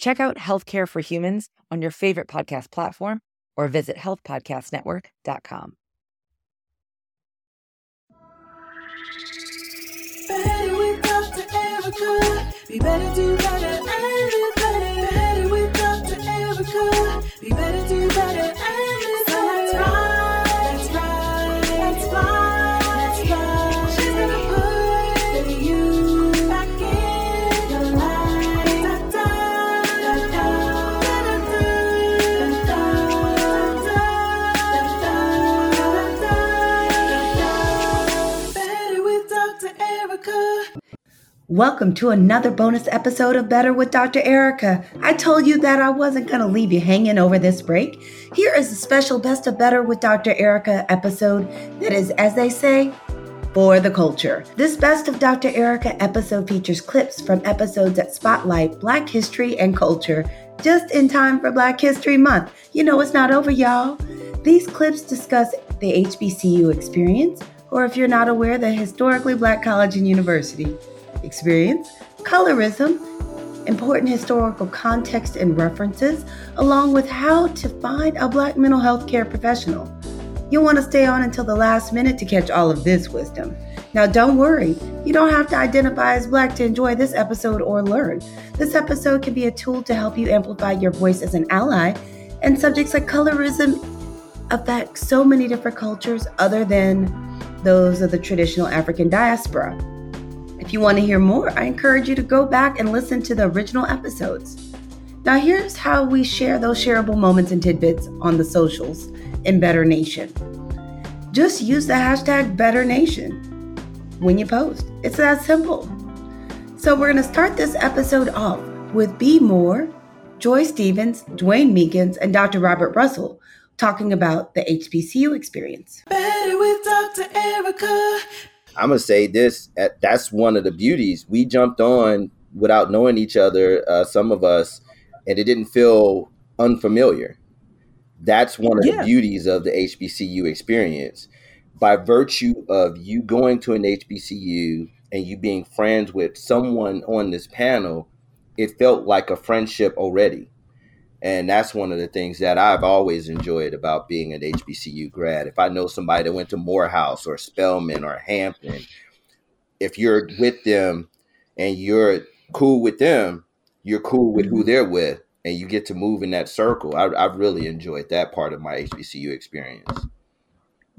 Check out Healthcare for Humans on your favorite podcast platform or visit healthpodcastnetwork.com. Better do better, and better. Better. Be better, do Welcome to another bonus episode of Better with Dr. Ericka. I told you that I wasn't going to leave you hanging over this break. Here is a special Best of Better with Dr. Ericka episode that is, as they say, for the culture. This Best of Dr. Ericka episode features clips from episodes that spotlight Black history and culture just in time for Black History Month. You know it's not over, y'all. These clips discuss the HBCU experience, or if you're not aware, the historically Black college and university experience, colorism, important historical context and references, along with how to find a Black mental health care professional. You'll want to stay on until the last minute to catch all of this wisdom. Now, don't worry, you don't have to identify as Black to enjoy this episode or learn. This episode can be a tool to help you amplify your voice as an ally, and subjects like colorism affect so many different cultures other than those of the traditional African diaspora. If you want to hear more, I encourage you to go back and listen to the original episodes. Now, here's how we share those shareable moments and tidbits on the socials in Better Nation. Just use the hashtag Better Nation when you post. It's that simple. So, we're going to start this episode off with B. Moore, Joy Stevens, Dwayne Meekins, and Dr. Robert Russell talking about the HBCU experience. Better with Dr. Ericka. I'm gonna say this. at- That's one of the beauties. We jumped on without knowing each other. Uh, some of us, and it didn't feel unfamiliar. That's one of Yeah. the beauties of the HBCU experience. By virtue of you going to an HBCU and you being friends with someone on this panel, it felt like a friendship already. And that's one of the things that I've always enjoyed about being an HBCU grad. If I know somebody that went to Morehouse or Spelman or Hampton, if you're with them and you're cool with them, you're cool with who mm-hmm. they're with, and you get to move in that circle. I, I've really enjoyed that part of my HBCU experience.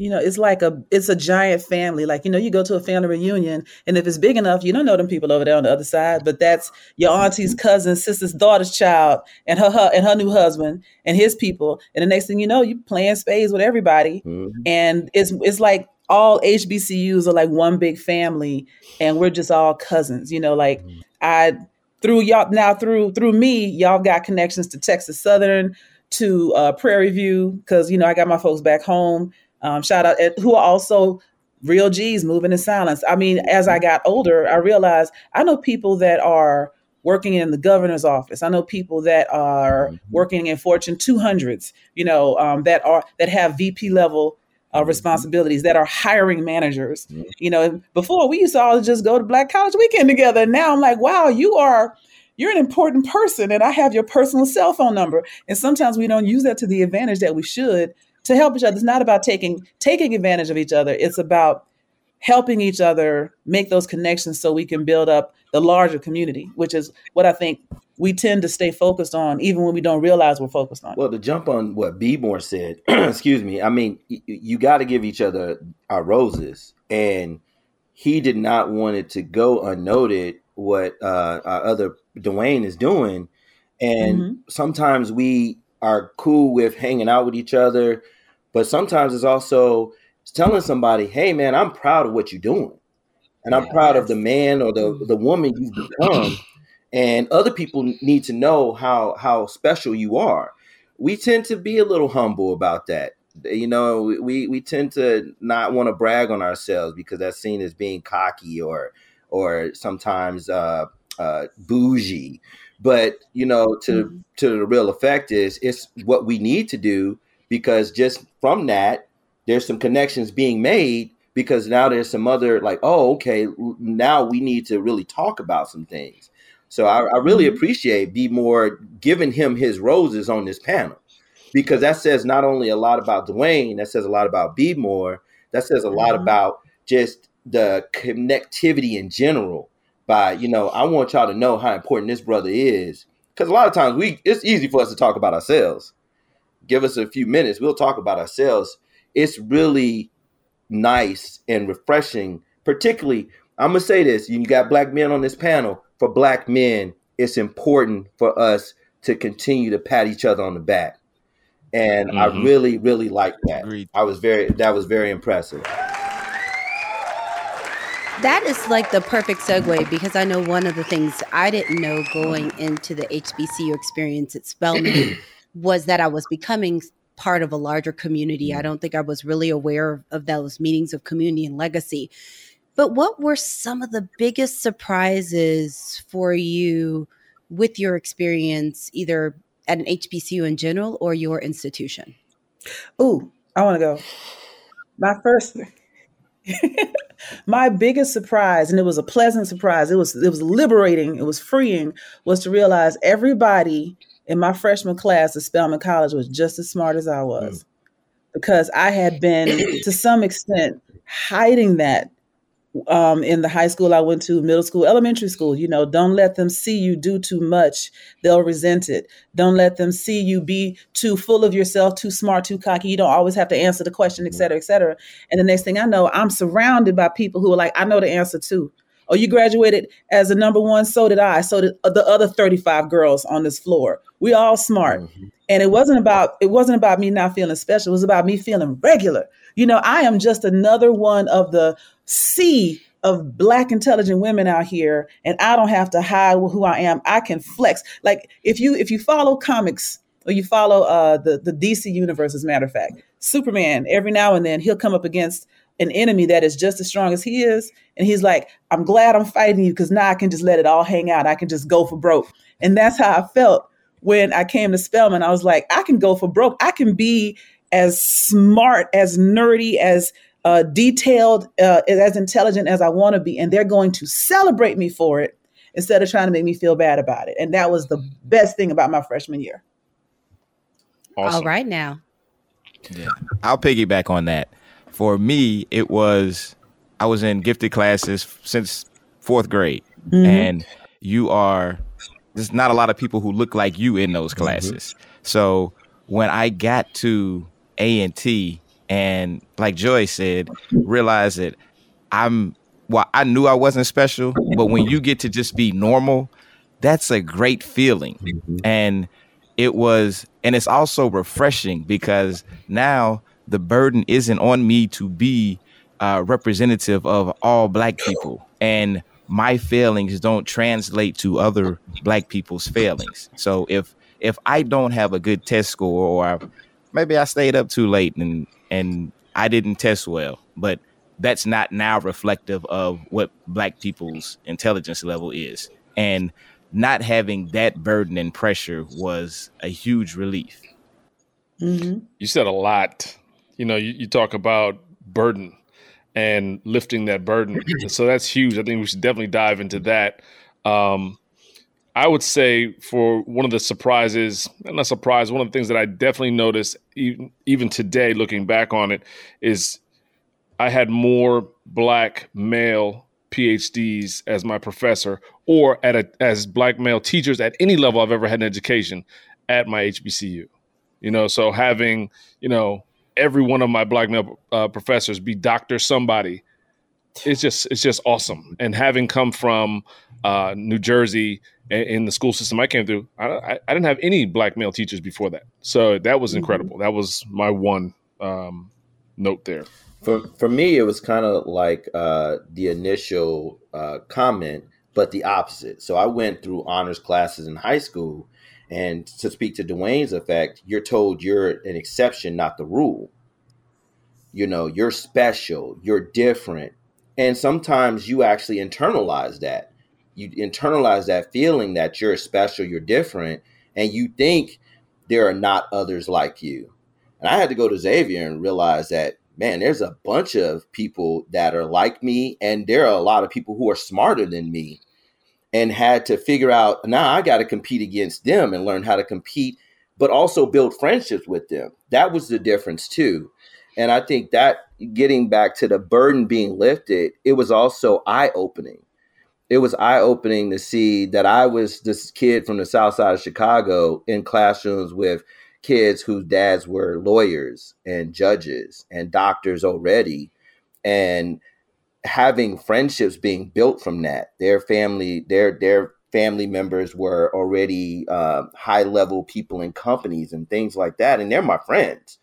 You know, it's like a it's a giant family. Like, you know, you go to a family reunion and if it's big enough, you don't know them people over there on the other side, but that's your auntie's cousin, sister's daughter's child and her, her and her new husband and his people. And the next thing you know, you playing spades with everybody. Mhm. And it's it's like all HBCUs are like one big family and we're just all cousins. You know, like I through y'all now through through me, y'all got connections to Texas Southern, to uh, Prairie View, because you know I got my folks back home. Um, shout out and who are also real G's moving in silence. I mean, as I got older, I realized I know people that are working in the governor's office. I know people that are Mhm. working in Fortune 200s. You know, um, that are that have VP level uh, responsibilities that are hiring managers. You know, before we used to all just go to Black College Weekend together. And Now I'm like, wow, you are you're an important person, and I have your personal cell phone number. And sometimes we don't use that to the advantage that we should to help each other. It's not about taking taking advantage of each other. It's about helping each other make those connections so we can build up the larger community, which is what I think we tend to stay focused on, even when we don't realize we're focused on. Well, to jump on what B. Moore said, excuse me, I mean, y- you got to give each other our roses. And he did not want it to go unnoted what uh, our other Dwayne is doing. And Mhm. sometimes we are cool with hanging out with each other, but sometimes it's also telling somebody, hey, man, I'm proud of what you're doing. And I'm Yeah. proud of the man or the, the woman you've become. And other people need to know how how special you are. we tend to be a little humble about that. You know, we we tend to not want to brag on ourselves because that's seen as being cocky or or sometimes uh, uh, bougie. But you know, to mm-hmm. to the real effect is it's what we need to do because just from that, there's some connections being made because now there's some other like, oh, okay, now we need to really talk about some things. So I, I really mm-hmm. appreciate B. Moore giving him his roses on this panel because that says not only a lot about Dwayne, that says a lot about B. Moore, that says a lot mm-hmm. about just the connectivity in general. By you know, I want y'all to know how important this brother is because a lot of times we it's easy for us to talk about ourselves. Give us a few minutes, we'll talk about ourselves. It's really nice and refreshing. Particularly, I'm gonna say this: you got black men on this panel. For black men, it's important for us to continue to pat each other on the back, and mm-hmm. I really, really like that. Agreed. I was very that was very impressive. That is like the perfect segue because I know one of the things I didn't know going into the HBCU experience at Spelman was that I was becoming part of a larger community. I mm. don't think I was really aware of those meetings of community and legacy. But what were some of the biggest surprises for you with your experience, either at an HBCU in general or your institution? Oh, I want to go. My first, my biggest surprise, and it was a pleasant surprise. It was it was liberating. It was freeing. Was to realize everybody in my freshman class at Spelman College was just as smart as I was mm. because I had been to some extent hiding that um, in the high school I went to, middle school, elementary school. You know, don't let them see you do too much. They'll resent it. Don't let them see you be too full of yourself, too smart, too cocky. You don't always have to answer the question, et mm. cetera, et cetera. And the next thing I know, I'm surrounded by people who are like, I know the answer too. Oh, you graduated as a number one. So did I. So did the other 35 girls on this floor. We all smart. Mm-hmm. And it wasn't about it wasn't about me not feeling special. It was about me feeling regular. You know, I am just another one of the sea of black intelligent women out here and I don't have to hide who I am. I can flex. Like if you if you follow comics or you follow uh the the DC universe as a matter of fact, Superman every now and then he'll come up against an enemy that is just as strong as he is. And he's like, I'm glad I'm fighting you because now I can just let it all hang out. I can just go for broke. And that's how I felt when I came to Spelman. I was like, I can go for broke. I can be as smart, as nerdy, as uh, detailed, uh, as intelligent as I want to be. And they're going to celebrate me for it instead of trying to make me feel bad about it. And that was the best thing about my freshman year. Awesome. All right now. Yeah. I'll piggyback on that for me, it was I was in gifted classes since fourth grade, mm-hmm. and you are there's not a lot of people who look like you in those mm-hmm. classes. Mm-hmm. So when I got to A and T, and like Joy said, realize that I'm well, I knew I wasn't special, but when you get to just be normal, that's a great feeling. Mm-hmm. And it was, and it's also refreshing because now the burden isn't on me to be uh, representative of all black people and my failings don't translate to other black people's failings so if if i don't have a good test score or maybe i stayed up too late and and i didn't test well but that's not now reflective of what black people's intelligence level is and not having that burden and pressure was a huge relief mm-hmm. you said a lot you know, you, you talk about burden and lifting that burden. so that's huge. I think we should definitely dive into that. Um, I would say for one of the surprises, not a surprise, one of the things that I definitely noticed even, even today, looking back on it, is I had more black male PhDs as my professor or at a, as black male teachers at any level I've ever had in education at my HBCU. You know, so having, you know, every one of my black male uh, professors be doctor somebody it's just it's just awesome and having come from uh, new jersey in the school system i came through I, I, didn't have any black male teachers before that so that was mm-hmm. incredible mm-hmm. that was my one um, note there for, for me it was kind of like uh, the initial uh, comment but the opposite so i went through honors classes in high school And to speak to Dwayne's effect, you're told you're an exception, not the rule. You know, you're special, you're different. And sometimes you actually internalize that. You internalize that feeling that you're special, you're different, and you think there are not others like you. And I had to go to Xavier and realize that, man, there's a bunch of people that are like me, and there are a lot of people who are smarter than me and had to figure out now I got to compete against them and learn how to compete, but also build friendships with them. That was the difference too. And I think that getting back to the burden being lifted, it was also eye opening. It was eye opening to see that I was this kid from the south side of Chicago in classrooms with kids whose dads were lawyers and judges and doctors already. And having friendships being built from that. Their family, their their family members were already uh, high level people in companies and things like that, and they're my friends.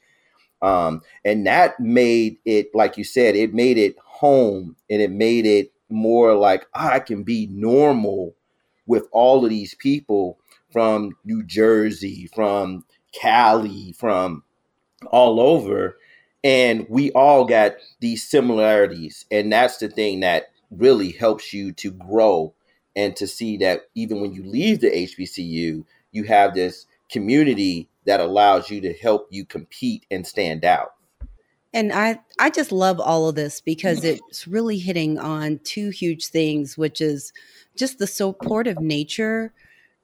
Um, and that made it, like you said, it made it home, and it made it more like oh, I can be normal with all of these people from New Jersey, from Cali, from all over and we all got these similarities and that's the thing that really helps you to grow and to see that even when you leave the HBCU you have this community that allows you to help you compete and stand out and I I just love all of this because it's really hitting on two huge things which is just the supportive nature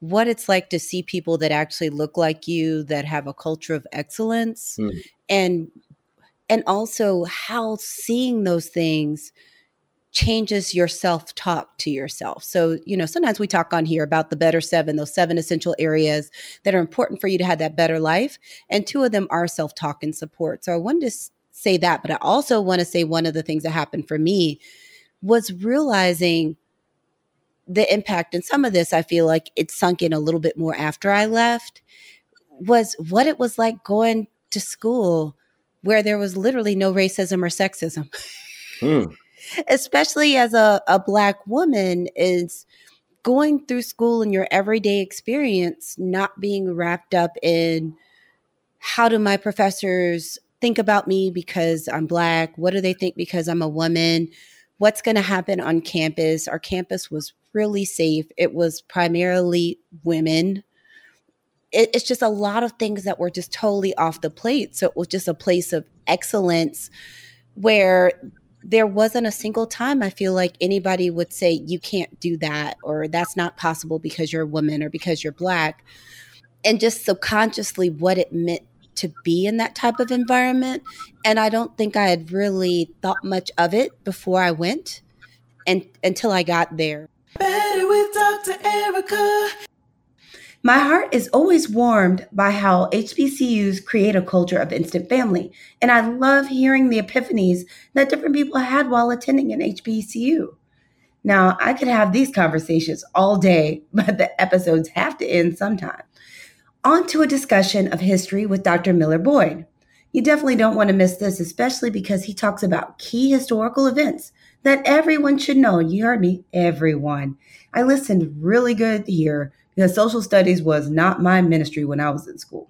what it's like to see people that actually look like you that have a culture of excellence mm. and and also how seeing those things changes your self talk to yourself. So, you know, sometimes we talk on here about the better seven, those seven essential areas that are important for you to have that better life. And two of them are self talk and support. So, I wanted to say that, but I also want to say one of the things that happened for me was realizing the impact. And some of this, I feel like it sunk in a little bit more after I left, was what it was like going to school where there was literally no racism or sexism. Hmm. Especially as a, a black woman is going through school in your everyday experience, not being wrapped up in how do my professors think about me because I'm black? What do they think because I'm a woman? What's going to happen on campus? Our campus was really safe. It was primarily women it, it's just a lot of things that were just totally off the plate. So it was just a place of excellence where there wasn't a single time I feel like anybody would say, you can't do that, or that's not possible because you're a woman or because you're black. And just subconsciously what it meant to be in that type of environment. And I don't think I had really thought much of it before I went and until I got there. Better with Dr. Ericka. My heart is always warmed by how HBCUs create a culture of instant family, and I love hearing the epiphanies that different people had while attending an HBCU. Now, I could have these conversations all day, but the episodes have to end sometime. On to a discussion of history with Dr. Miller Boyd. You definitely don't want to miss this, especially because he talks about key historical events that everyone should know. You heard me, everyone. I listened really good here because social studies was not my ministry when I was in school.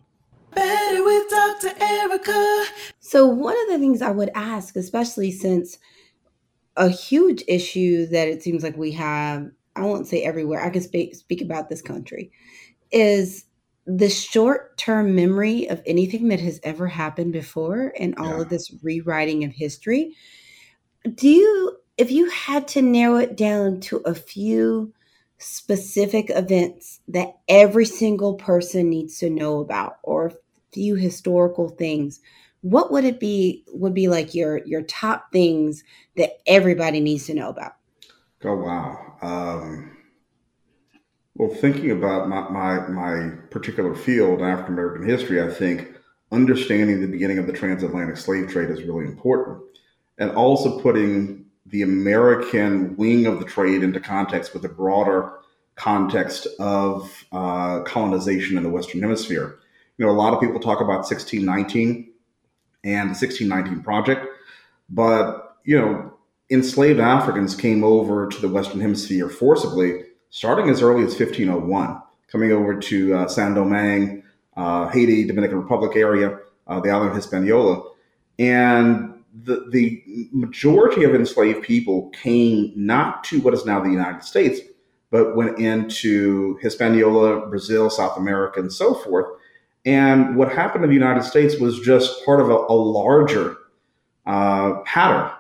Better with Dr. Ericka. So, one of the things I would ask, especially since a huge issue that it seems like we have, I won't say everywhere, I can speak, speak about this country, is the short term memory of anything that has ever happened before and all yeah. of this rewriting of history. Do you, if you had to narrow it down to a few specific events that every single person needs to know about or a few historical things what would it be would be like your your top things that everybody needs to know about oh wow um, well thinking about my, my my particular field african american history i think understanding the beginning of the transatlantic slave trade is really important and also putting the American wing of the trade into context with the broader context of uh, colonization in the Western Hemisphere. You know, a lot of people talk about 1619 and the 1619 Project, but, you know, enslaved Africans came over to the Western Hemisphere forcibly starting as early as 1501. coming over to uh, San Domingue, uh, Haiti, Dominican Republic area, uh, the island of Hispaniola. And the, the majority of enslaved people came not to what is now the United States, but went into Hispaniola, Brazil, South America, and so forth. And what happened in the United States was just part of a, a larger uh, pattern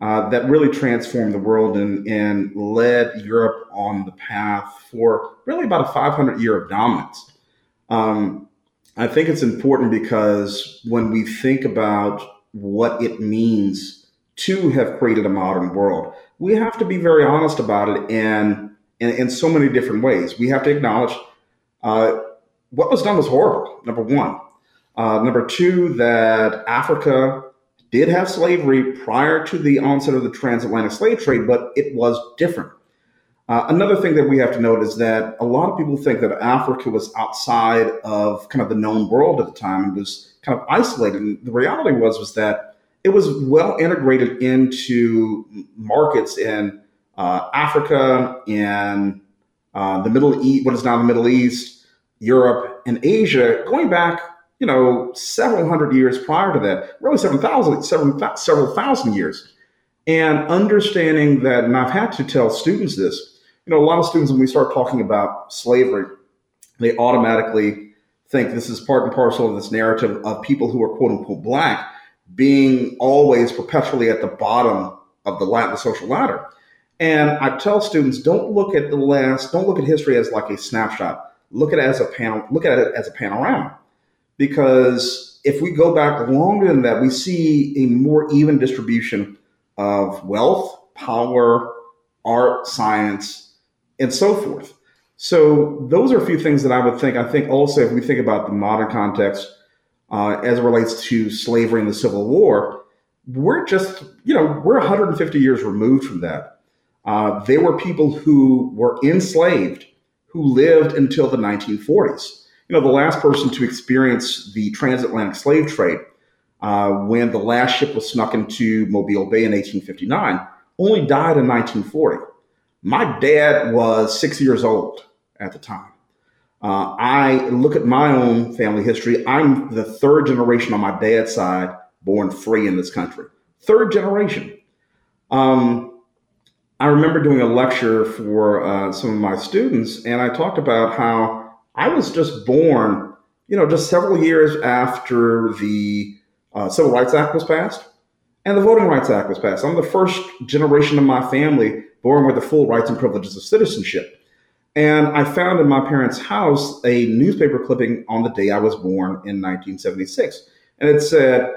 uh, that really transformed the world and, and led Europe on the path for really about a 500 year of dominance. Um, I think it's important because when we think about what it means to have created a modern world. We have to be very honest about it in, in so many different ways. We have to acknowledge uh, what was done was horrible, number one. Uh, number two, that Africa did have slavery prior to the onset of the transatlantic slave trade, but it was different. Uh, another thing that we have to note is that a lot of people think that Africa was outside of kind of the known world at the time and was kind of isolated. And the reality was was that it was well integrated into markets in uh, Africa and uh, the Middle East, what is now the Middle East, Europe, and Asia, going back, you know, several hundred years prior to that, really seven thousand, several, several thousand years. And understanding that, and I've had to tell students this, you know, a lot of students, when we start talking about slavery, they automatically think this is part and parcel of this narrative of people who are quote unquote black being always perpetually at the bottom of the ladder, the social ladder. And I tell students, don't look at the last, don't look at history as like a snapshot. Look at it as a panel, look at it as a panorama. Because if we go back longer than that, we see a more even distribution of wealth, power, art, science, and so forth. So those are a few things that I would think. I think also if we think about the modern context uh, as it relates to slavery and the Civil War, we're just you know we're 150 years removed from that. Uh, there were people who were enslaved who lived until the 1940s. You know, the last person to experience the transatlantic slave trade uh, when the last ship was snuck into Mobile Bay in 1859 only died in 1940. My dad was six years old at the time. Uh, I look at my own family history. I'm the third generation on my dad's side born free in this country. Third generation. Um, I remember doing a lecture for uh, some of my students, and I talked about how I was just born, you know, just several years after the uh, Civil Rights Act was passed and the Voting Rights Act was passed. I'm the first generation of my family born with the full rights and privileges of citizenship. And I found in my parents' house a newspaper clipping on the day I was born in 1976. And it said,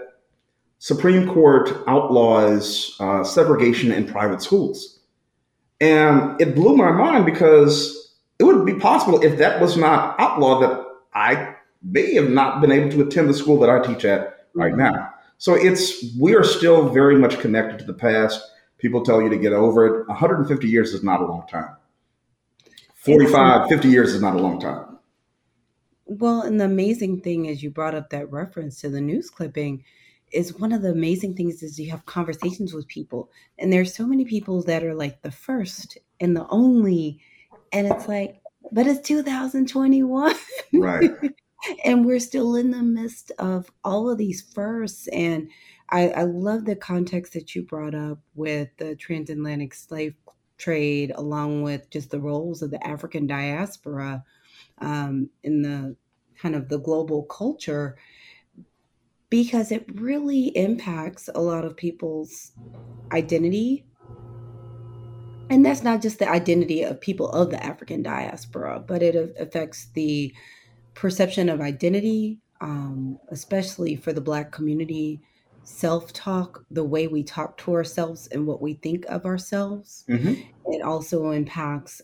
Supreme Court outlaws uh, segregation in private schools. And it blew my mind because it would be possible if that was not outlawed that I may have not been able to attend the school that I teach at right mm-hmm. now. So it's we are still very much connected to the past. People tell you to get over it. 150 years is not a long time. 45, 50 years is not a long time. Well, and the amazing thing is you brought up that reference to the news clipping is one of the amazing things is you have conversations with people and there's so many people that are like the first and the only and it's like but it's 2021 right and we're still in the midst of all of these firsts and I, I love the context that you brought up with the transatlantic slave trade, along with just the roles of the African diaspora um, in the kind of the global culture, because it really impacts a lot of people's identity. And that's not just the identity of people of the African diaspora, but it affects the perception of identity, um, especially for the Black community self talk, the way we talk to ourselves and what we think of ourselves. Mm-hmm. It also impacts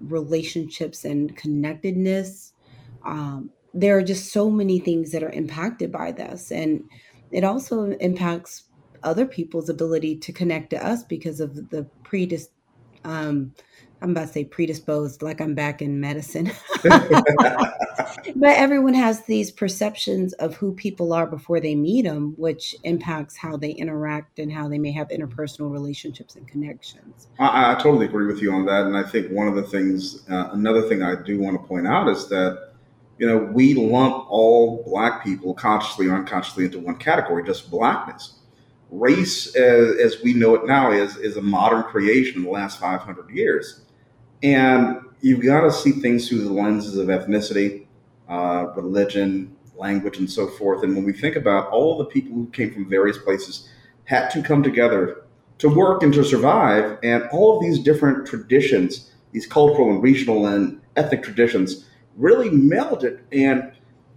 relationships and connectedness. Um, there are just so many things that are impacted by this. And it also impacts other people's ability to connect to us because of the predis- um, I'm about to say predisposed, like I'm back in medicine. but everyone has these perceptions of who people are before they meet them, which impacts how they interact and how they may have interpersonal relationships and connections. I, I totally agree with you on that. And I think one of the things, uh, another thing I do want to point out is that, you know, we lump all black people consciously or unconsciously into one category, just blackness. Race, as, as we know it now, is, is a modern creation in the last 500 years and you've got to see things through the lenses of ethnicity, uh, religion, language, and so forth. And when we think about all the people who came from various places had to come together to work and to survive, and all of these different traditions, these cultural and regional and ethnic traditions, really melded. And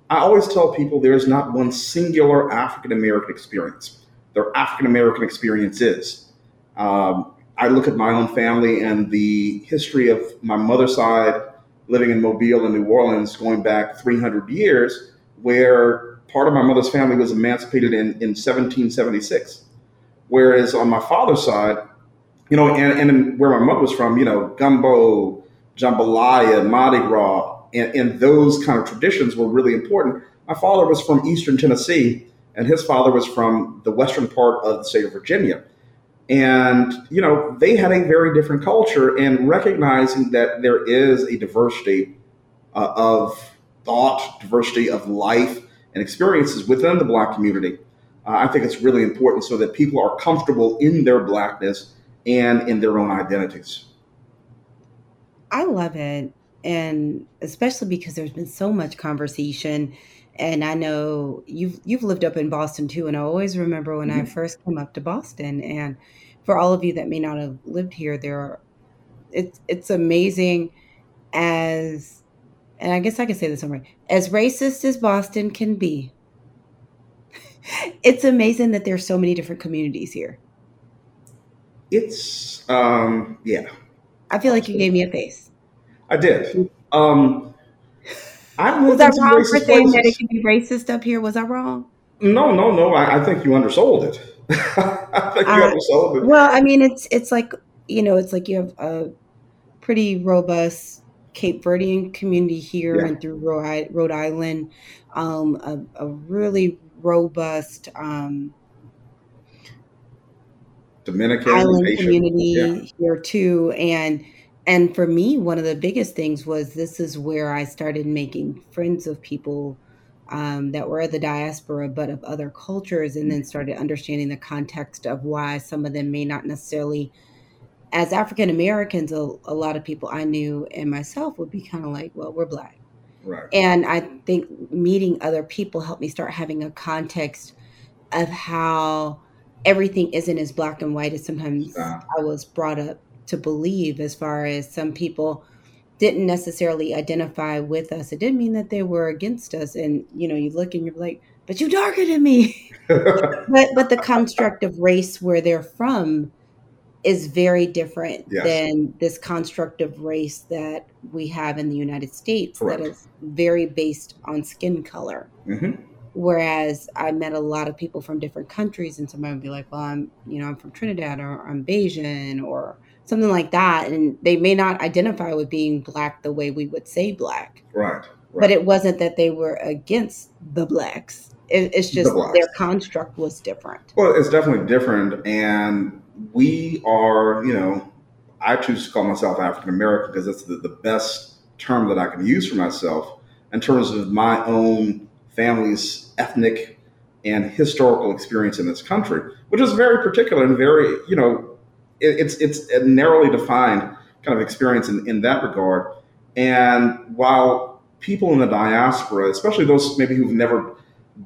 I always tell people there is not one singular African American experience. Their African American experiences. Um, I look at my own family and the history of my mother's side living in Mobile and New Orleans going back 300 years, where part of my mother's family was emancipated in, in 1776. Whereas on my father's side, you know, and, and where my mother was from, you know, gumbo, jambalaya, Mardi Gras, and, and those kind of traditions were really important. My father was from Eastern Tennessee, and his father was from the western part of the state of Virginia. And, you know, they had a very different culture and recognizing that there is a diversity uh, of thought, diversity of life and experiences within the Black community. Uh, I think it's really important so that people are comfortable in their Blackness and in their own identities. I love it. And especially because there's been so much conversation. And I know you've you've lived up in Boston too. And I always remember when I Mhm. first came up to Boston. And for all of you that may not have lived here, there are it's it's amazing as and I guess I can say this somewhere, as racist as Boston can be, it's amazing that there's so many different communities here. It's, um, yeah, I feel like you gave me a face. I did. Um, I Was I wrong for saying that it can be racist up here? Was I wrong? No, no, no. I, I think you undersold it. I think you Uh, undersold it. well, I mean, it's it's like you know, it's like you have a pretty robust Cape Verdean community here Yeah. and through Rhode, Island, um, a, a really robust um, Dominican, island community Yeah. here too, and and for me, one of the biggest things was this is where I started making friends of people um, that were the diaspora, but of other cultures, and then started understanding the context of why some of them may not necessarily, as African Americans, a, a lot of people I knew and myself would be kind of like, well, we're black. Right. And I think meeting other people helped me start having a context of how everything isn't as black and white as sometimes Yeah. I was brought up to believe, as far as some people didn't necessarily identify with us. It didn't mean that they were against us. And you know, you look and you're like, but you darker than me. but but the construct of race where they're from is very different Yes. than this construct of race that we have in the United States Correct. that is very based on skin color. hmm Whereas I met a lot of people from different countries, and somebody would be like, "Well, I'm, you know, I'm from Trinidad, or I'm Bajan, or something like that," and they may not identify with being black the way we would say black, Right. right. but it wasn't that they were against the blacks. It, it's The just blacks. their construct was different. Well, it's definitely different, and we are, you know, I choose to call myself African American because that's the, the best term that I can use for myself in terms of my own family's ethnic and historical experience in this country, which is very particular and very, you know, it, it's it's a narrowly defined kind of experience in, in that regard. And while people in the diaspora, especially those maybe who've never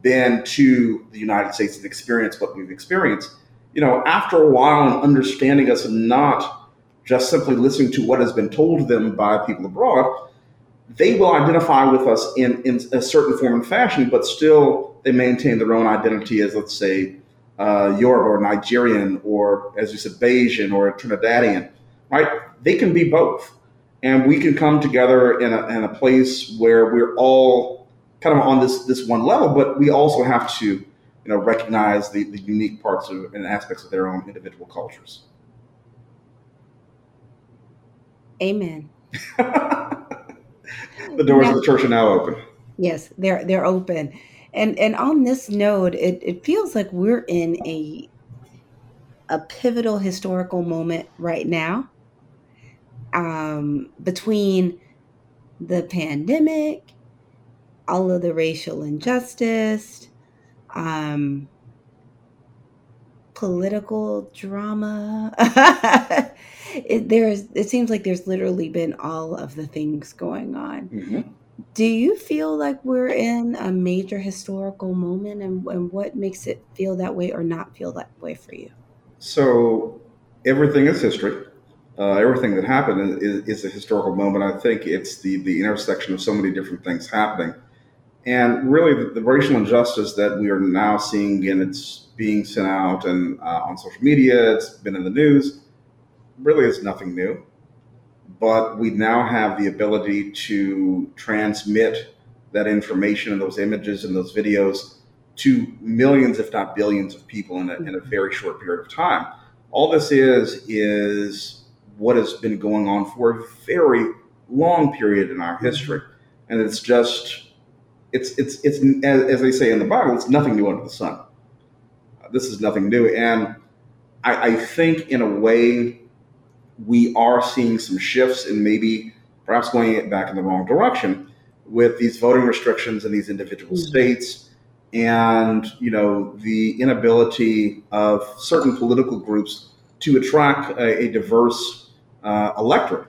been to the United States and experienced what we've experienced, you know, after a while and understanding us and not just simply listening to what has been told to them by people abroad, they will identify with us in, in a certain form and fashion, but still they maintain their own identity as, let's say, uh, Yoruba or Nigerian or, as you said, Bajan or Trinidadian, right? They can be both. And we can come together in a, in a place where we're all kind of on this, this one level, but we also have to, you know, recognize the, the unique parts of, and aspects of their own individual cultures. Amen. the doors of the church are now open. Yes, they're they're open. And and on this note, it, it feels like we're in a a pivotal historical moment right now. Um, between the pandemic, all of the racial injustice, um, political drama. it, there's it seems like there's literally been all of the things going on. Mhm. Do you feel like we're in a major historical moment and, and what makes it feel that way or not feel that way for you? So everything is history. Uh, everything that happened is, is a historical moment. I think it's the, the intersection of so many different things happening. And really, the, the racial injustice that we are now seeing, and it's being sent out and uh, on social media, it's been in the news, really is nothing new. But we now have the ability to transmit that information and those images and those videos to millions, if not billions, of people in a, in a mm-hmm. very short period of time. All this is is what has been going on for a very long period in our history, mm-hmm. and it's just it's it's it's as, as they say in the Bible, it's nothing new under the sun. This is nothing new, and I, I think in a way we are seeing some shifts and maybe perhaps going it back in the wrong direction with these voting restrictions in these individual Mhm. states and you know the inability of certain political groups to attract a, a diverse uh, electorate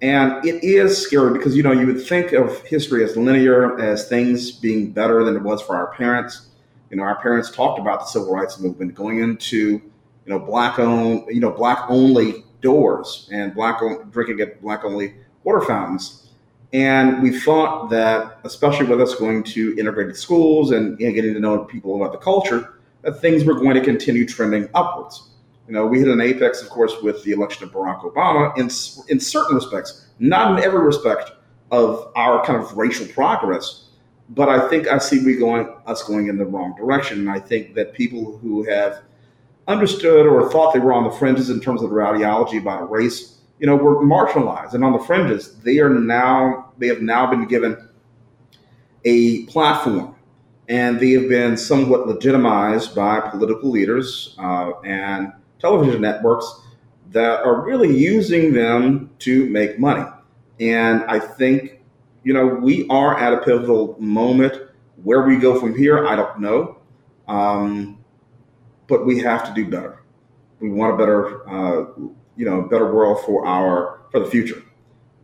and it is scary because you know you would think of history as linear as things being better than it was for our parents you know our parents talked about the civil rights movement going into you know black owned you know black only doors and black drinking at black only water fountains. And we thought that especially with us going to integrated schools and, and getting to know people about the culture that things were going to continue trending upwards. You know we hit an apex of course with the election of barack obama in, in certain respects not in every respect of our kind of racial progress but i think i see we going us going in the wrong direction. And i think that people who have understood or thought they were on the fringes in terms of their ideology about race, you know, were marginalized and on the fringes. They are now they have now been given a platform, and they have been somewhat legitimized by political leaders uh, and television networks that are really using them to make money. And I think, you know, we are at a pivotal moment. Where we go from here, I don't know. Um, but we have to do better. We want a better, uh, you know, better world for our for the future,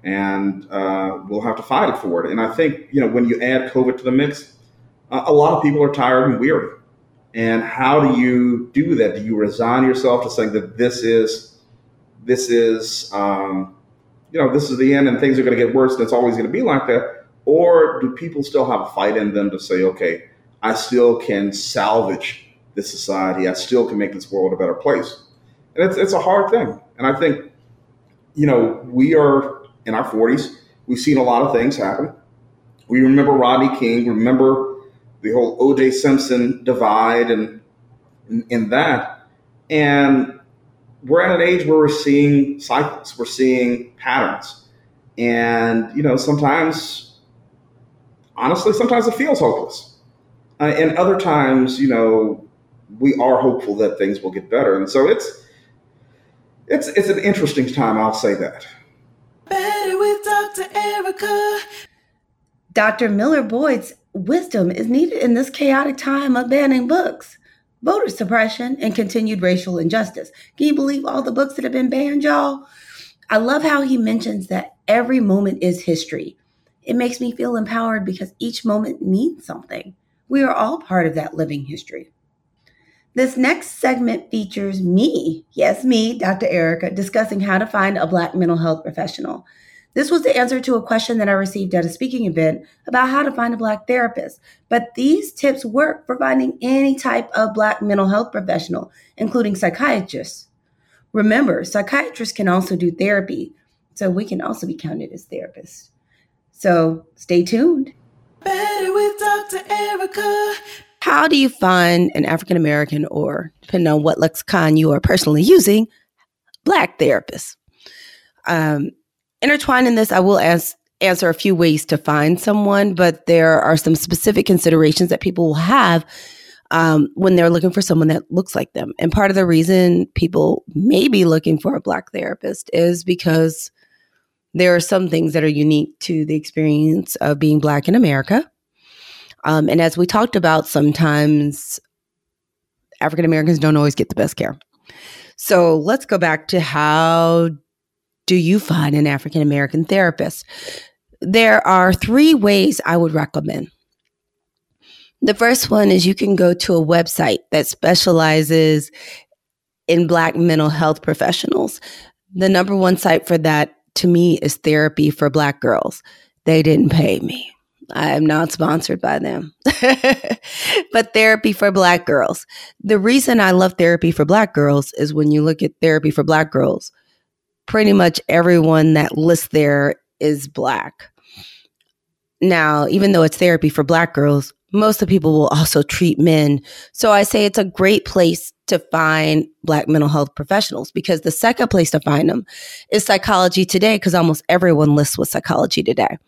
and uh, we'll have to fight for it. And I think you know when you add COVID to the mix, uh, a lot of people are tired and weary. And how do you do that? Do you resign yourself to saying that this is this is um, you know this is the end and things are going to get worse and it's always going to be like that, or do people still have a fight in them to say, okay, I still can salvage this society. I still can make this world a better place. And it's, it's a hard thing. And I think, you know, we are in our 40s. We've seen a lot of things happen. We remember Rodney King, remember the whole O.J. Simpson divide and in that. And we're at an age where we're seeing cycles, we're seeing patterns. And, you know, sometimes, honestly, sometimes it feels hopeless. Uh, and other times, you know, we are hopeful that things will get better. And so it's it's it's an interesting time, I'll say that. Better with Dr. Ericka. Dr. Miller Boyd's wisdom is needed in this chaotic time of banning books, voter suppression, and continued racial injustice. Can you believe all the books that have been banned, y'all? I love how he mentions that every moment is history. It makes me feel empowered because each moment means something. We are all part of that living history. This next segment features me, yes, me, Dr. Ericka, discussing how to find a Black mental health professional. This was the answer to a question that I received at a speaking event about how to find a Black therapist. But these tips work for finding any type of Black mental health professional, including psychiatrists. Remember, psychiatrists can also do therapy, so we can also be counted as therapists. So stay tuned. Better with Dr. Ericka. How do you find an African American, or depending on what lexicon you are personally using, Black therapist? Um, intertwined in this, I will ask, answer a few ways to find someone, but there are some specific considerations that people will have um, when they're looking for someone that looks like them. And part of the reason people may be looking for a Black therapist is because there are some things that are unique to the experience of being Black in America. Um, and as we talked about, sometimes African Americans don't always get the best care. So let's go back to how do you find an African American therapist? There are three ways I would recommend. The first one is you can go to a website that specializes in Black mental health professionals. The number one site for that to me is Therapy for Black Girls. They didn't pay me. I am not sponsored by them. but Therapy for Black Girls. The reason I love Therapy for Black Girls is when you look at Therapy for Black Girls, pretty much everyone that lists there is Black. Now, even though it's therapy for Black girls, most of the people will also treat men. So I say it's a great place to find Black mental health professionals because the second place to find them is Psychology Today because almost everyone lists with Psychology Today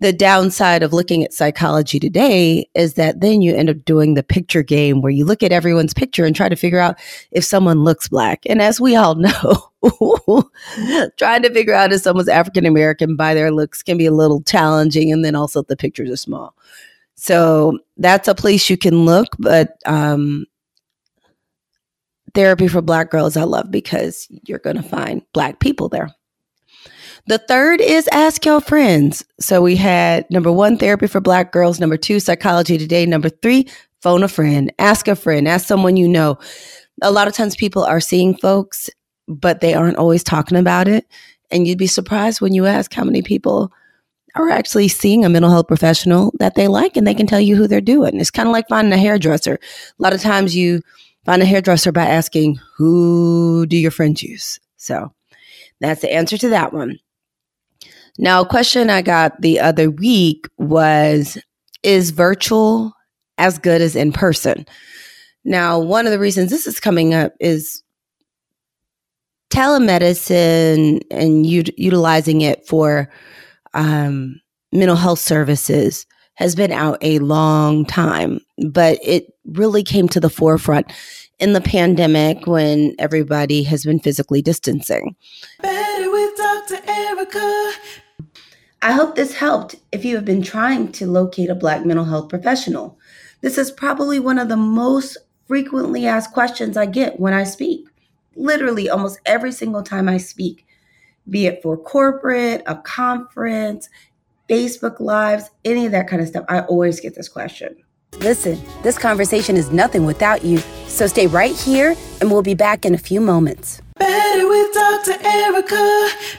the downside of looking at psychology today is that then you end up doing the picture game where you look at everyone's picture and try to figure out if someone looks black. And as we all know, trying to figure out if someone's African American by their looks can be a little challenging. And then also the pictures are small. So that's a place you can look, but um, therapy for black girls I love because you're going to find black people there. The third is ask your friends. So we had number one, therapy for black girls. Number two, psychology today. Number three, phone a friend, ask a friend, ask someone you know. A lot of times people are seeing folks, but they aren't always talking about it. And you'd be surprised when you ask how many people are actually seeing a mental health professional that they like and they can tell you who they're doing. It's kind of like finding a hairdresser. A lot of times you find a hairdresser by asking, who do your friends use? So that's the answer to that one. Now, a question I got the other week was Is virtual as good as in person? Now, one of the reasons this is coming up is telemedicine and u- utilizing it for um, mental health services has been out a long time, but it really came to the forefront in the pandemic when everybody has been physically distancing. Better with Dr. Ericka. I hope this helped if you have been trying to locate a Black mental health professional. This is probably one of the most frequently asked questions I get when I speak. Literally, almost every single time I speak, be it for corporate, a conference, Facebook Lives, any of that kind of stuff, I always get this question. Listen, this conversation is nothing without you, so stay right here and we'll be back in a few moments. Better with Dr. Ericka.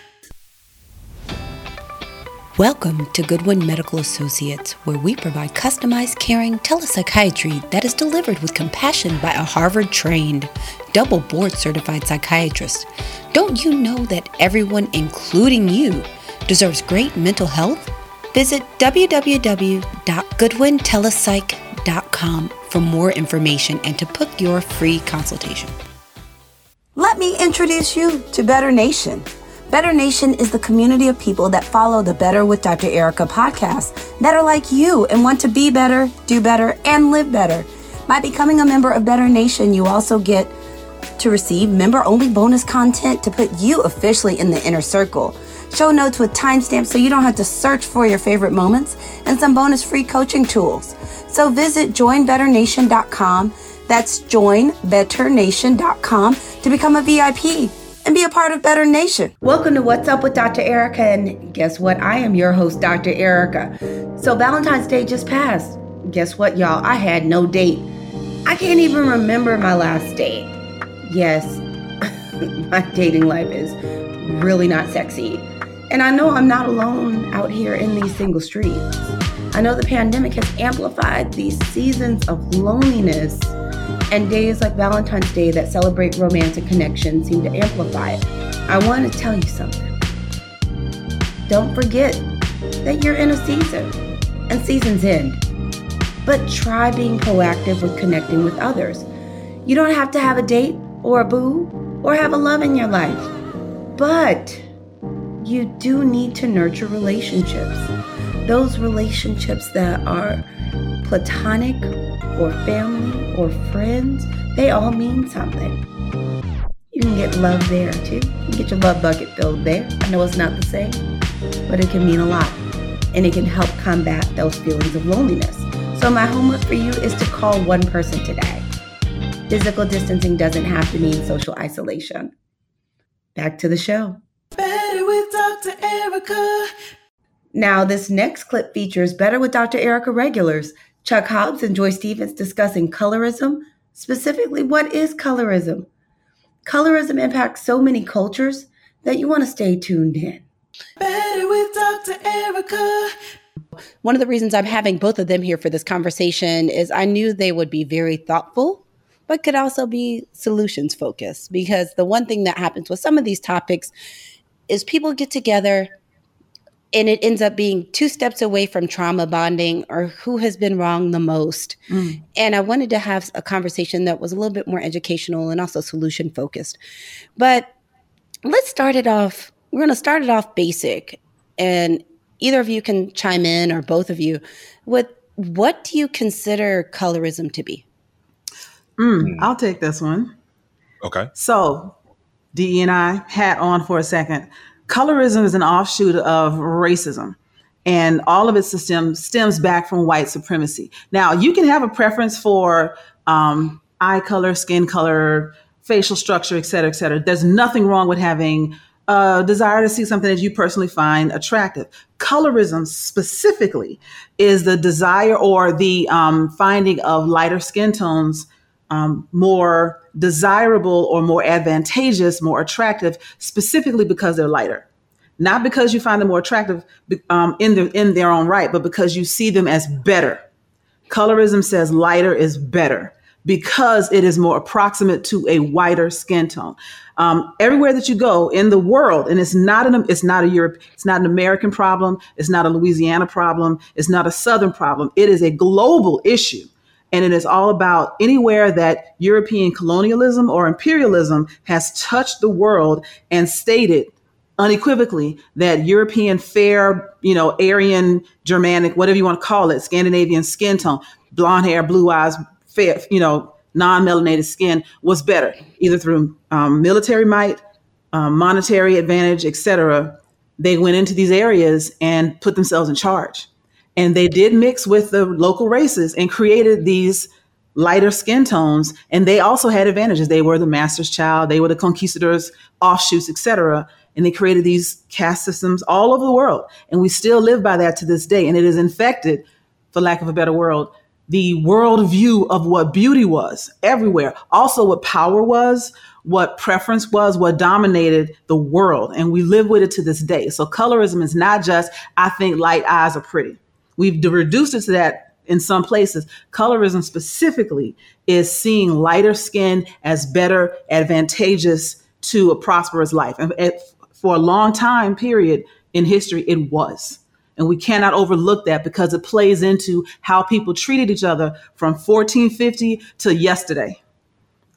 Welcome to Goodwin Medical Associates, where we provide customized, caring telepsychiatry that is delivered with compassion by a Harvard trained, double board certified psychiatrist. Don't you know that everyone, including you, deserves great mental health? Visit www.goodwintelepsych.com for more information and to book your free consultation. Let me introduce you to Better Nation. Better Nation is the community of people that follow the Better with Dr. Ericka podcast that are like you and want to be better, do better, and live better. By becoming a member of Better Nation, you also get to receive member only bonus content to put you officially in the inner circle. Show notes with timestamps so you don't have to search for your favorite moments and some bonus free coaching tools. So visit joinbetternation.com. That's joinbetternation.com to become a VIP and be a part of Better Nation. Welcome to What's Up with Dr. Ericka. And guess what? I am your host, Dr. Ericka. So Valentine's Day just passed. Guess what, y'all? I had no date. I can't even remember my last date. Yes, my dating life is really not sexy. And I know I'm not alone out here in these single streets. I know the pandemic has amplified these seasons of loneliness, and days like Valentine's Day that celebrate romantic connection seem to amplify it. I want to tell you something. Don't forget that you're in a season, and seasons end. But try being proactive with connecting with others. You don't have to have a date or a boo or have a love in your life. But you do need to nurture relationships. Those relationships that are platonic or family or friends, they all mean something. You can get love there too. You can get your love bucket filled there. I know it's not the same, but it can mean a lot. And it can help combat those feelings of loneliness. So, my homework for you is to call one person today. Physical distancing doesn't have to mean social isolation. Back to the show. Better with Dr. Ericka. Now, this next clip features Better with Dr. Ericka regulars, Chuck Hobbs and Joy Stevens discussing colorism. Specifically, what is colorism? Colorism impacts so many cultures that you want to stay tuned in. Better with Dr. Ericka. One of the reasons I'm having both of them here for this conversation is I knew they would be very thoughtful, but could also be solutions focused. Because the one thing that happens with some of these topics is people get together and it ends up being two steps away from trauma bonding or who has been wrong the most. Mm. And I wanted to have a conversation that was a little bit more educational and also solution focused. But let's start it off. We're going to start it off basic. And either of you can chime in or both of you. What what do you consider colorism to be? Mm, I'll take this one. Okay. So, DE and I hat on for a second. Colorism is an offshoot of racism, and all of its system stems back from white supremacy. Now, you can have a preference for um, eye color, skin color, facial structure, et cetera, et cetera. There's nothing wrong with having a desire to see something that you personally find attractive. Colorism specifically is the desire or the um, finding of lighter skin tones um, more desirable or more advantageous, more attractive, specifically because they're lighter. Not because you find them more attractive um, in their in their own right, but because you see them as better. Colorism says lighter is better because it is more approximate to a whiter skin tone. Um, everywhere that you go in the world, and it's not an it's not a Europe, it's not an American problem, it's not a Louisiana problem, it's not a Southern problem. It is a global issue. And it is all about anywhere that European colonialism or imperialism has touched the world and stated unequivocally that European fair, you know, Aryan, Germanic, whatever you want to call it, Scandinavian skin tone, blonde hair, blue eyes, fair, you know, non-melanated skin was better, either through um, military might, um, monetary advantage, etc. They went into these areas and put themselves in charge and they did mix with the local races and created these lighter skin tones. And they also had advantages. They were the master's child. They were the conquistadors offshoots etc and they created these caste systems all over the world. And we still live by that to this day. And it has infected for lack of a better word the world view of what beauty was everywhere. Also what power was what preference was what dominated the world. And we live with it to this day. So colorism is not just i think light eyes are pretty We've reduced it to that in some places. Colorism specifically is seeing lighter skin as better, advantageous to a prosperous life. And for a long time period in history, it was. And we cannot overlook that because it plays into how people treated each other from 1450 to yesterday.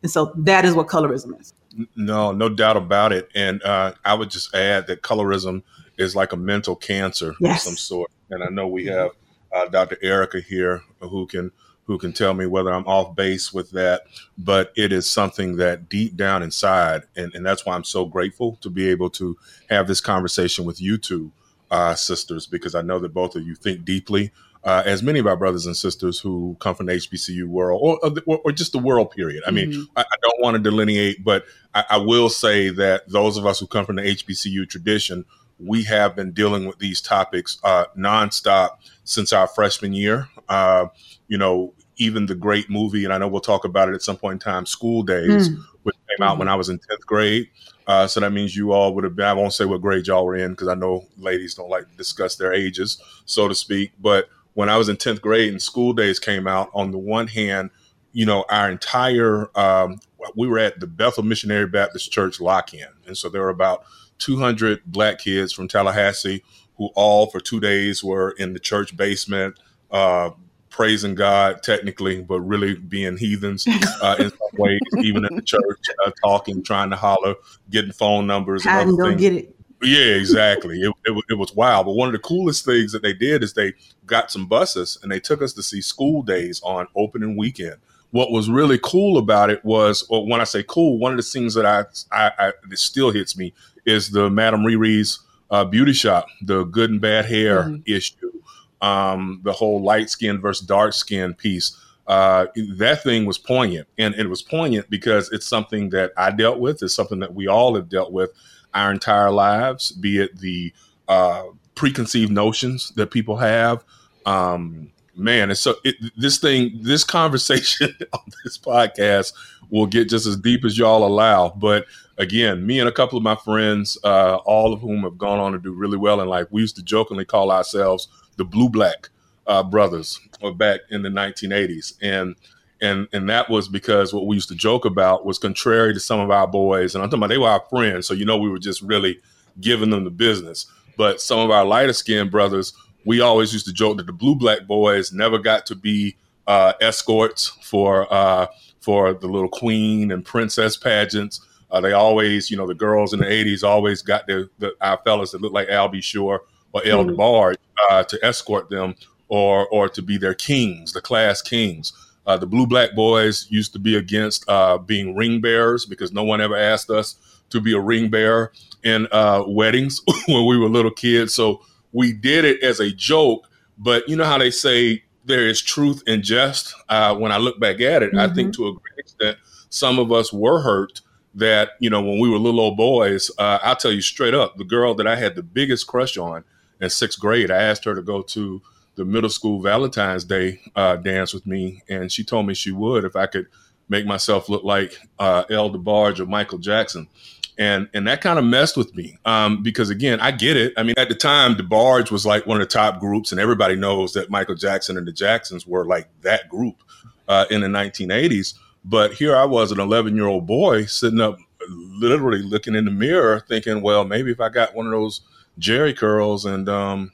And so that is what colorism is. No, no doubt about it. And uh, I would just add that colorism is like a mental cancer yes. of some sort and I know we have uh, Dr. Ericka here who can who can tell me whether I'm off base with that. But it is something that deep down inside, and, and that's why I'm so grateful to be able to have this conversation with you two uh, sisters, because I know that both of you think deeply. Uh, as many of our brothers and sisters who come from the HBCU world or, or, or just the world period. I mean, mm-hmm. I, I, don't want to delineate, but I, I will say that those of us who come from the HBCU tradition we have been dealing with these topics uh, nonstop since our freshman year. Uh, you know, even the great movie, and I know we'll talk about it at some point in time, School Daze, mm. which came out mm when I was in 10th grade. Uh, so that means you all would have been, I won't say what grade y'all were in because I know ladies don't like to discuss their ages, so to speak. But when I was in 10th grade and School Daze came out, on the one hand, you know, our entire, um, we were at the Bethel Missionary Baptist Church lock in. And so there were about 200 black kids from Tallahassee who all for two days were in the church basement, uh, praising God technically, but really being heathens uh, in some ways, even in the church, uh, talking, trying to holler, getting phone numbers. And go get it. Yeah, exactly. it, it, it, was wild. But one of the coolest things that they did is they got some buses and they took us to see School Daze on opening weekend. What was really cool about it was, well, when I say cool, one of the things that I, I, I still hits me is the Madame Riri's uh, beauty shop, the good and bad hair mm-hmm. issue, um, the whole light skin versus dark skin piece. Uh, that thing was poignant, and it was poignant because it's something that I dealt with. It's something that we all have dealt with our entire lives, be it the uh, preconceived notions that people have. Um, man, it's so it, this thing, this conversation on this podcast will get just as deep as y'all allow. But again, me and a couple of my friends, uh, all of whom have gone on to do really well in life, we used to jokingly call ourselves the Blue Black uh, Brothers uh, back in the 1980s, and and and that was because what we used to joke about was contrary to some of our boys, and I'm talking about they were our friends, so you know we were just really giving them the business. But some of our lighter skinned brothers, we always used to joke that the blue black boys never got to be uh, escorts for uh, for the little queen and princess pageants. Uh, they always, you know, the girls in the '80s always got their the, our fellas that looked like Al B. Sure or El mm-hmm. DeBarge uh, to escort them or or to be their kings, the class kings. Uh, the Blue Black Boys used to be against uh, being ring bearers because no one ever asked us to be a ring bearer in uh, weddings when we were little kids. So we did it as a joke. But you know how they say there is truth in jest? Uh, when I look back at it, mm-hmm. I think mm-hmm. to a great extent, some of us were hurt that, you know, when we were little old boys, uh, I'll tell you straight up, the girl that I had the biggest crush on in sixth grade, I asked her to go to the middle school Valentine's Day uh, dance with me, and she told me she would if I could make myself look like uh, El DeBarge or Michael Jackson. And and that kind of messed with me um, because again, I get it. I mean, at the time, DeBarge was like one of the top groups, and everybody knows that Michael Jackson and the Jacksons were like that group uh, in the 1980s. But here I was, an 11 year old boy, sitting up, literally looking in the mirror, thinking, well, maybe if I got one of those Jheri curls and um,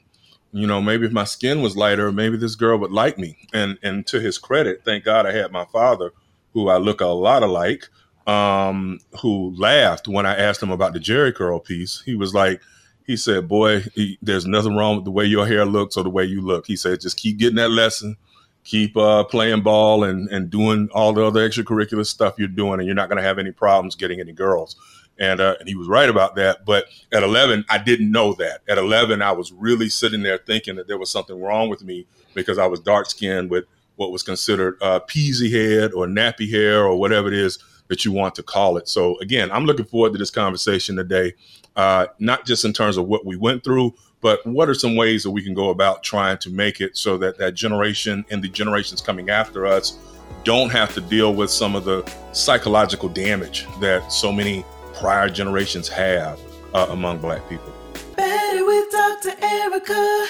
you know, maybe if my skin was lighter, maybe this girl would like me. And and to his credit, thank God I had my father, who I look a lot alike, um, who laughed when I asked him about the Jheri curl piece. He was like, he said, "Boy, he, there's nothing wrong with the way your hair looks or the way you look." He said, "Just keep getting that lesson." Keep uh, playing ball and, and doing all the other extracurricular stuff you're doing, and you're not going to have any problems getting any girls and uh, and he was right about that. But at 11, I didn't know that. At 11, I was really sitting there thinking that there was something wrong with me because I was dark skinned with what was considered uh, peasy head or nappy hair or whatever it is that you want to call it. So again, I'm looking forward to this conversation today, uh, not just in terms of what we went through, but what are some ways that we can go about trying to make it so that that generation and the generations coming after us don't have to deal with some of the psychological damage that so many prior generations have uh, among Black people. Better with Dr. Ericka.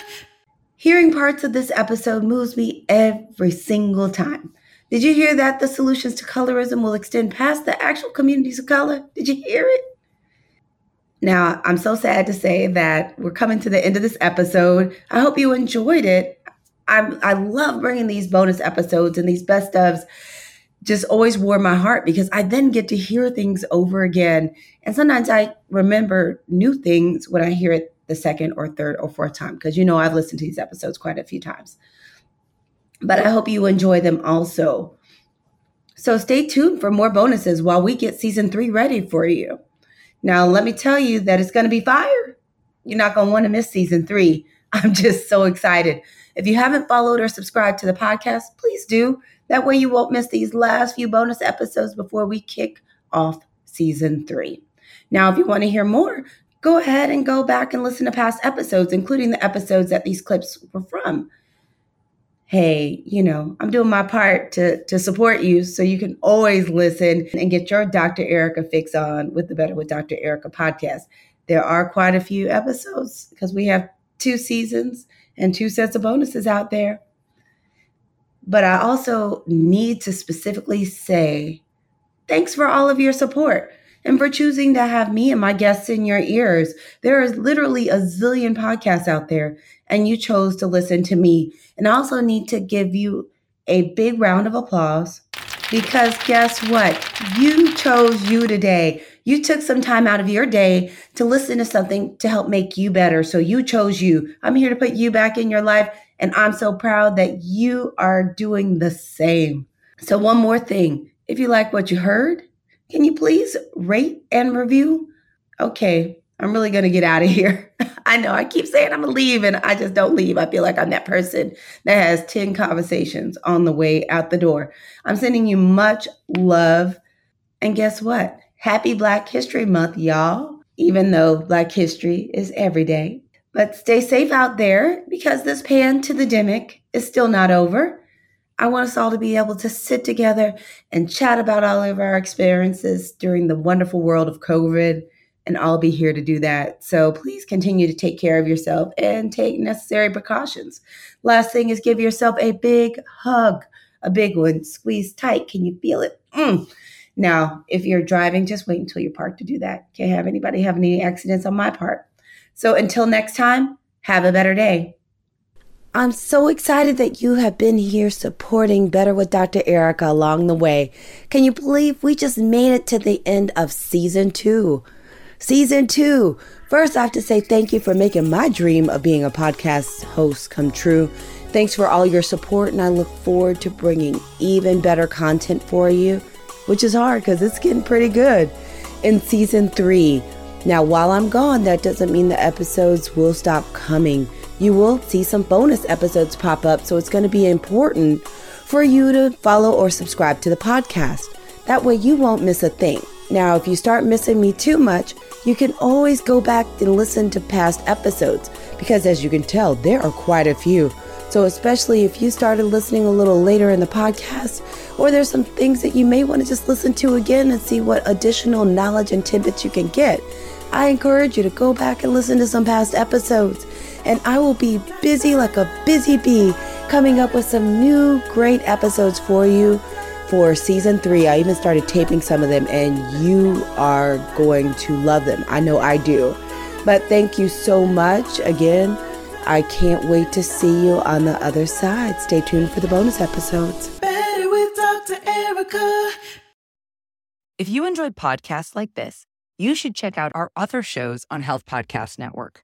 Hearing parts of this episode moves me every single time. Did you hear that the solutions to colorism will extend past the actual communities of color? Did you hear it? Now, I'm so sad to say that we're coming to the end of this episode. I hope you enjoyed it. I'm, I love bringing these bonus episodes and these best ofs just always warm my heart because I then get to hear things over again. And sometimes I remember new things when I hear it the second or third or fourth time because you know I've listened to these episodes quite a few times. But I hope you enjoy them also. So stay tuned for more bonuses while we get season three ready for you. Now, let me tell you that it's going to be fire. You're not going to want to miss season three. I'm just so excited. If you haven't followed or subscribed to the podcast, please do. That way, you won't miss these last few bonus episodes before we kick off season three. Now, if you want to hear more, go ahead and go back and listen to past episodes, including the episodes that these clips were from. Hey, you know, I'm doing my part to, to support you so you can always listen and get your Dr. Ericka fix on with the Better with Dr. Ericka podcast. There are quite a few episodes because we have two seasons and two sets of bonuses out there. But I also need to specifically say thanks for all of your support and for choosing to have me and my guests in your ears. There is literally a zillion podcasts out there, and you chose to listen to me. And I also need to give you a big round of applause because guess what? You chose you today. You took some time out of your day to listen to something to help make you better. So you chose you. I'm here to put you back in your life. And I'm so proud that you are doing the same. So, one more thing if you like what you heard, can you please rate and review? Okay, I'm really going to get out of here. I know I keep saying I'm going to leave and I just don't leave. I feel like I'm that person that has 10 conversations on the way out the door. I'm sending you much love. And guess what? Happy Black History Month, y'all, even though Black History is every day. But stay safe out there because this pan to the pandemic is still not over. I want us all to be able to sit together and chat about all of our experiences during the wonderful world of COVID. And I'll be here to do that. So please continue to take care of yourself and take necessary precautions. Last thing is give yourself a big hug, a big one. Squeeze tight. Can you feel it? Mm. Now, if you're driving, just wait until you're parked to do that. Can't have anybody have any accidents on my part. So until next time, have a better day. I'm so excited that you have been here supporting Better with Dr. Ericka along the way. Can you believe we just made it to the end of season two? Season two. First, I have to say thank you for making my dream of being a podcast host come true. Thanks for all your support, and I look forward to bringing even better content for you, which is hard because it's getting pretty good in season three. Now, while I'm gone, that doesn't mean the episodes will stop coming you will see some bonus episodes pop up, so it's going to be important for you to follow or subscribe to the podcast. That way, you won't miss a thing. Now, if you start missing me too much, you can always go back and listen to past episodes because, as you can tell, there are quite a few. So, especially if you started listening a little later in the podcast, or there's some things that you may want to just listen to again and see what additional knowledge and tidbits you can get, I encourage you to go back and listen to some past episodes and I will be busy like a busy bee coming up with some new great episodes for you for season three. I even started taping some of them, and you are going to love them. I know I do. But thank you so much again. I can't wait to see you on the other side. Stay tuned for the bonus episodes. Better with Dr. Ericka. If you enjoyed podcasts like this, you should check out our other shows on Health Podcast Network.